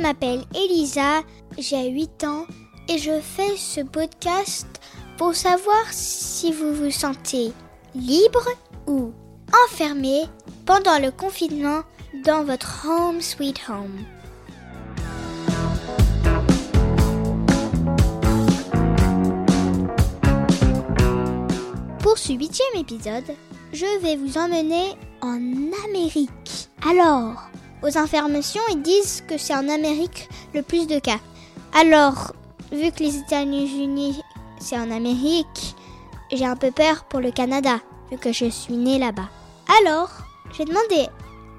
m'appelle Elisa, j'ai 8 ans et je fais ce podcast pour savoir si vous vous sentez libre ou enfermé pendant le confinement dans votre home sweet home. Pour ce huitième épisode, je vais vous emmener en Amérique. Alors, aux informations, ils disent que c'est en Amérique le plus de cas. Alors, vu que les États-Unis, c'est en Amérique, j'ai un peu peur pour le Canada, vu que je suis née là-bas. Alors, j'ai demandé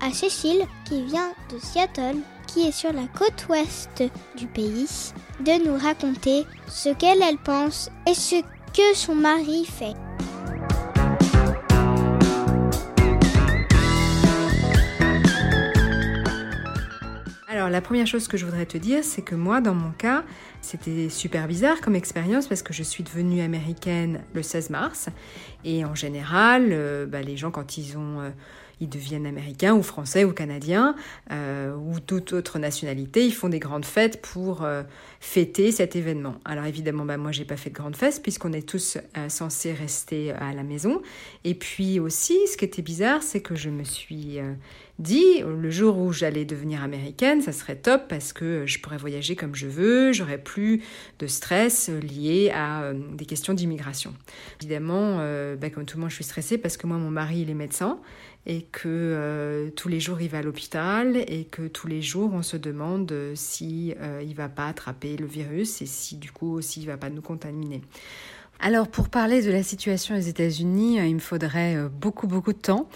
à Cécile, qui vient de Seattle, qui est sur la côte ouest du pays, de nous raconter ce qu'elle elle pense et ce que son mari fait. Alors la première chose que je voudrais te dire, c'est que moi, dans mon cas, c'était super bizarre comme expérience parce que je suis devenue américaine le 16 mars. Et en général, euh, bah, les gens, quand ils ont... Euh, ils deviennent américains ou français ou canadiens euh, ou toute autre nationalité. Ils font des grandes fêtes pour fêter cet événement. Alors évidemment, bah, moi, j'ai pas fait de grandes fêtes puisqu'on est tous censés rester à la maison. Et puis aussi, ce qui était bizarre, c'est que je me suis dit le jour où j'allais devenir américaine, ça serait top parce que je pourrais voyager comme je veux, j'aurais plus de stress lié à des questions d'immigration. Évidemment, bah, comme tout le monde, je suis stressée parce que moi, mon mari, il est médecin et que euh, tous les jours il va à l'hôpital et que tous les jours on se demande si euh, va pas attraper le virus et si du coup aussi il va pas nous contaminer. Alors pour parler de la situation aux États-Unis, euh, il me faudrait beaucoup beaucoup de temps.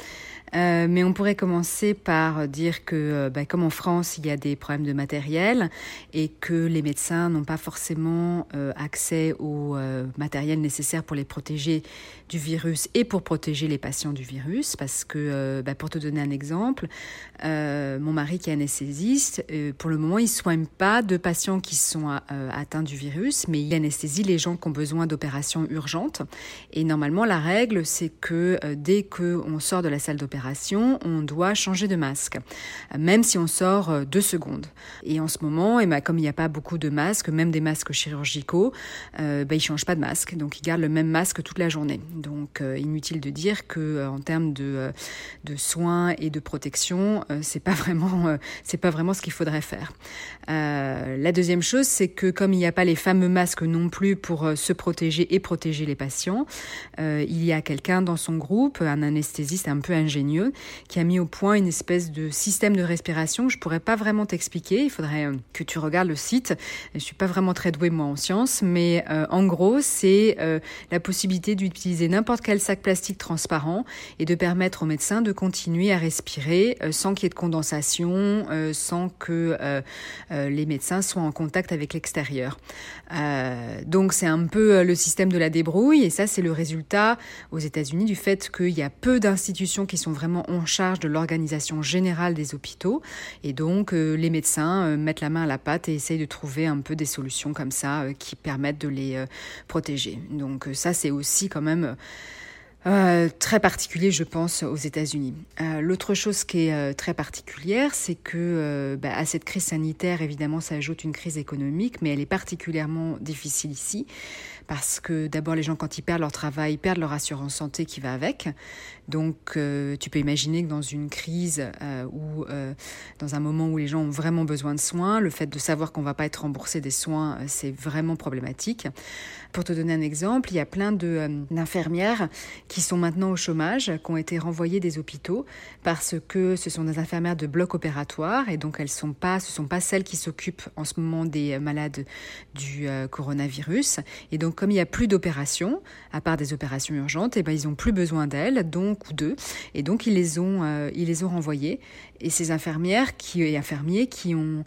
Euh, mais on pourrait commencer par dire que, euh, bah, comme en France, il y a des problèmes de matériel et que les médecins n'ont pas forcément euh, accès au matériel nécessaire pour les protéger du virus et pour protéger les patients du virus. Parce que, bah, pour te donner un exemple, mon mari qui est anesthésiste, pour le moment, il ne soigne pas de patients qui sont atteints du virus, mais il anesthésie les gens qui ont besoin d'opérations urgentes. Et normalement, la règle, c'est que dès qu'on sort de la salle d'opération, on doit changer de masque, même si on sort euh, deux secondes. Et en ce moment, et bah, comme il n'y a pas beaucoup de masques, même des masques chirurgicaux, euh, bah, ils ne changent pas de masque, donc ils gardent le même masque toute la journée. Donc euh, inutile de dire que en termes de, de soins et de protection, c'est pas vraiment pas vraiment ce qu'il faudrait faire. la deuxième chose, c'est que comme il n'y a pas les fameux masques non plus pour se protéger protéger les patients, il y a quelqu'un dans son groupe, un anesthésiste un peu ingénieux qui a mis au point une espèce de système de respiration. Je pourrais pas vraiment t'expliquer. Il faudrait euh, que tu regardes le site. Je suis pas vraiment très douée moi en sciences, mais euh, en gros, c'est euh, la possibilité d'utiliser n'importe quel sac plastique transparent et de permettre aux médecins de continuer à respirer sans qu'il y ait de condensation, sans que les médecins soient en contact avec l'extérieur. donc c'est un peu le système de la débrouille et ça c'est le résultat aux États-Unis du fait qu'il y a peu d'institutions qui sont vraiment en charge de l'organisation générale des hôpitaux. Et donc, euh, les médecins euh, mettent la main à la pâte et essayent de trouver un peu des solutions comme ça euh, qui permettent de les protéger. Donc, ça, c'est aussi quand même... très particulier, je pense, aux États-Unis. L'autre chose qui est très particulière, c'est que bah, à cette crise sanitaire, évidemment, ça ajoute une crise économique, mais elle est particulièrement difficile ici parce que d'abord les gens quand ils perdent leur travail perdent leur assurance santé qui va avec. Donc euh, tu peux imaginer que dans une crise euh, ou euh, dans un moment où les gens ont vraiment besoin de soins, le fait de savoir qu'on va pas être remboursé des soins, c'est vraiment problématique. Pour te donner un exemple, il y a plein d'infirmières qui sont maintenant au chômage, qui ont été renvoyées des hôpitaux parce que ce sont des infirmières de bloc opératoire et donc elles sont pas, ce sont pas celles qui s'occupent en ce moment des malades du coronavirus. Et donc comme il n'y a plus d'opérations, à part des opérations urgentes, et eh ben, ils n'ont plus besoin d'elles, donc ou d'eux. Et donc, ils les ont, euh, ils les ont renvoyées. Et ces infirmières qui, et infirmiers qui ont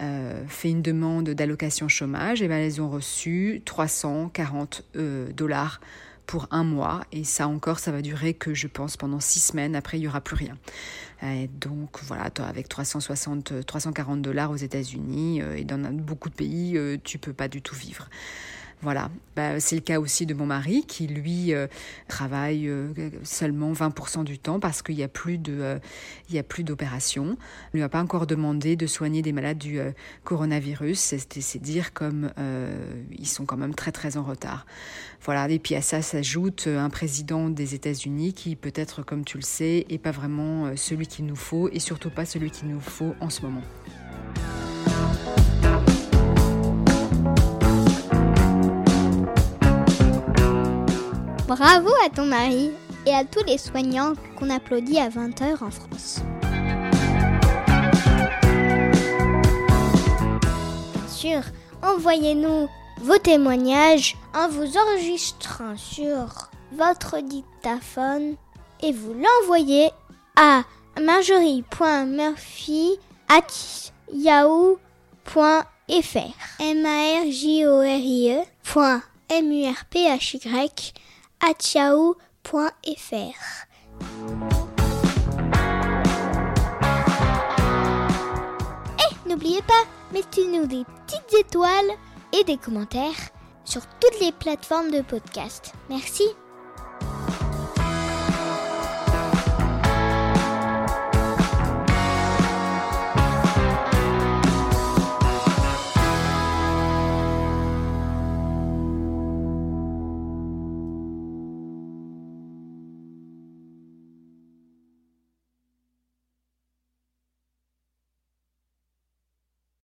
euh, fait une demande d'allocation chômage, et eh ben, elles ont reçu 340 euh, dollars pour un mois. Et ça encore, ça va durer que je pense pendant six semaines. Après, il n'y aura plus rien. donc voilà, avec 360, 340 dollars aux États-Unis et dans beaucoup de pays, tu peux pas du tout vivre. Voilà, bah, c'est le cas aussi de mon mari qui lui euh, travaille euh, seulement 20% du temps parce qu'il n'y a plus de, euh, il y a lui a pas encore demandé de soigner des malades du coronavirus. C'est dire comme ils sont quand même très très en retard. Voilà, et puis à ça s'ajoute un président des États-Unis qui peut-être, comme tu le sais, est pas vraiment celui qu'il nous faut et surtout pas celui qu'il nous faut en ce moment. Bravo à ton mari et à tous les soignants qu'on applaudit à 20h en France. Bien sûr, envoyez-nous vos témoignages en vous enregistrant sur votre dictaphone et vous l'envoyez à marjorie.murphy.yahoo.fr m a atiao.fr. Et n'oubliez pas, mettez-nous des petites étoiles et des commentaires sur toutes les plateformes de podcast. Merci.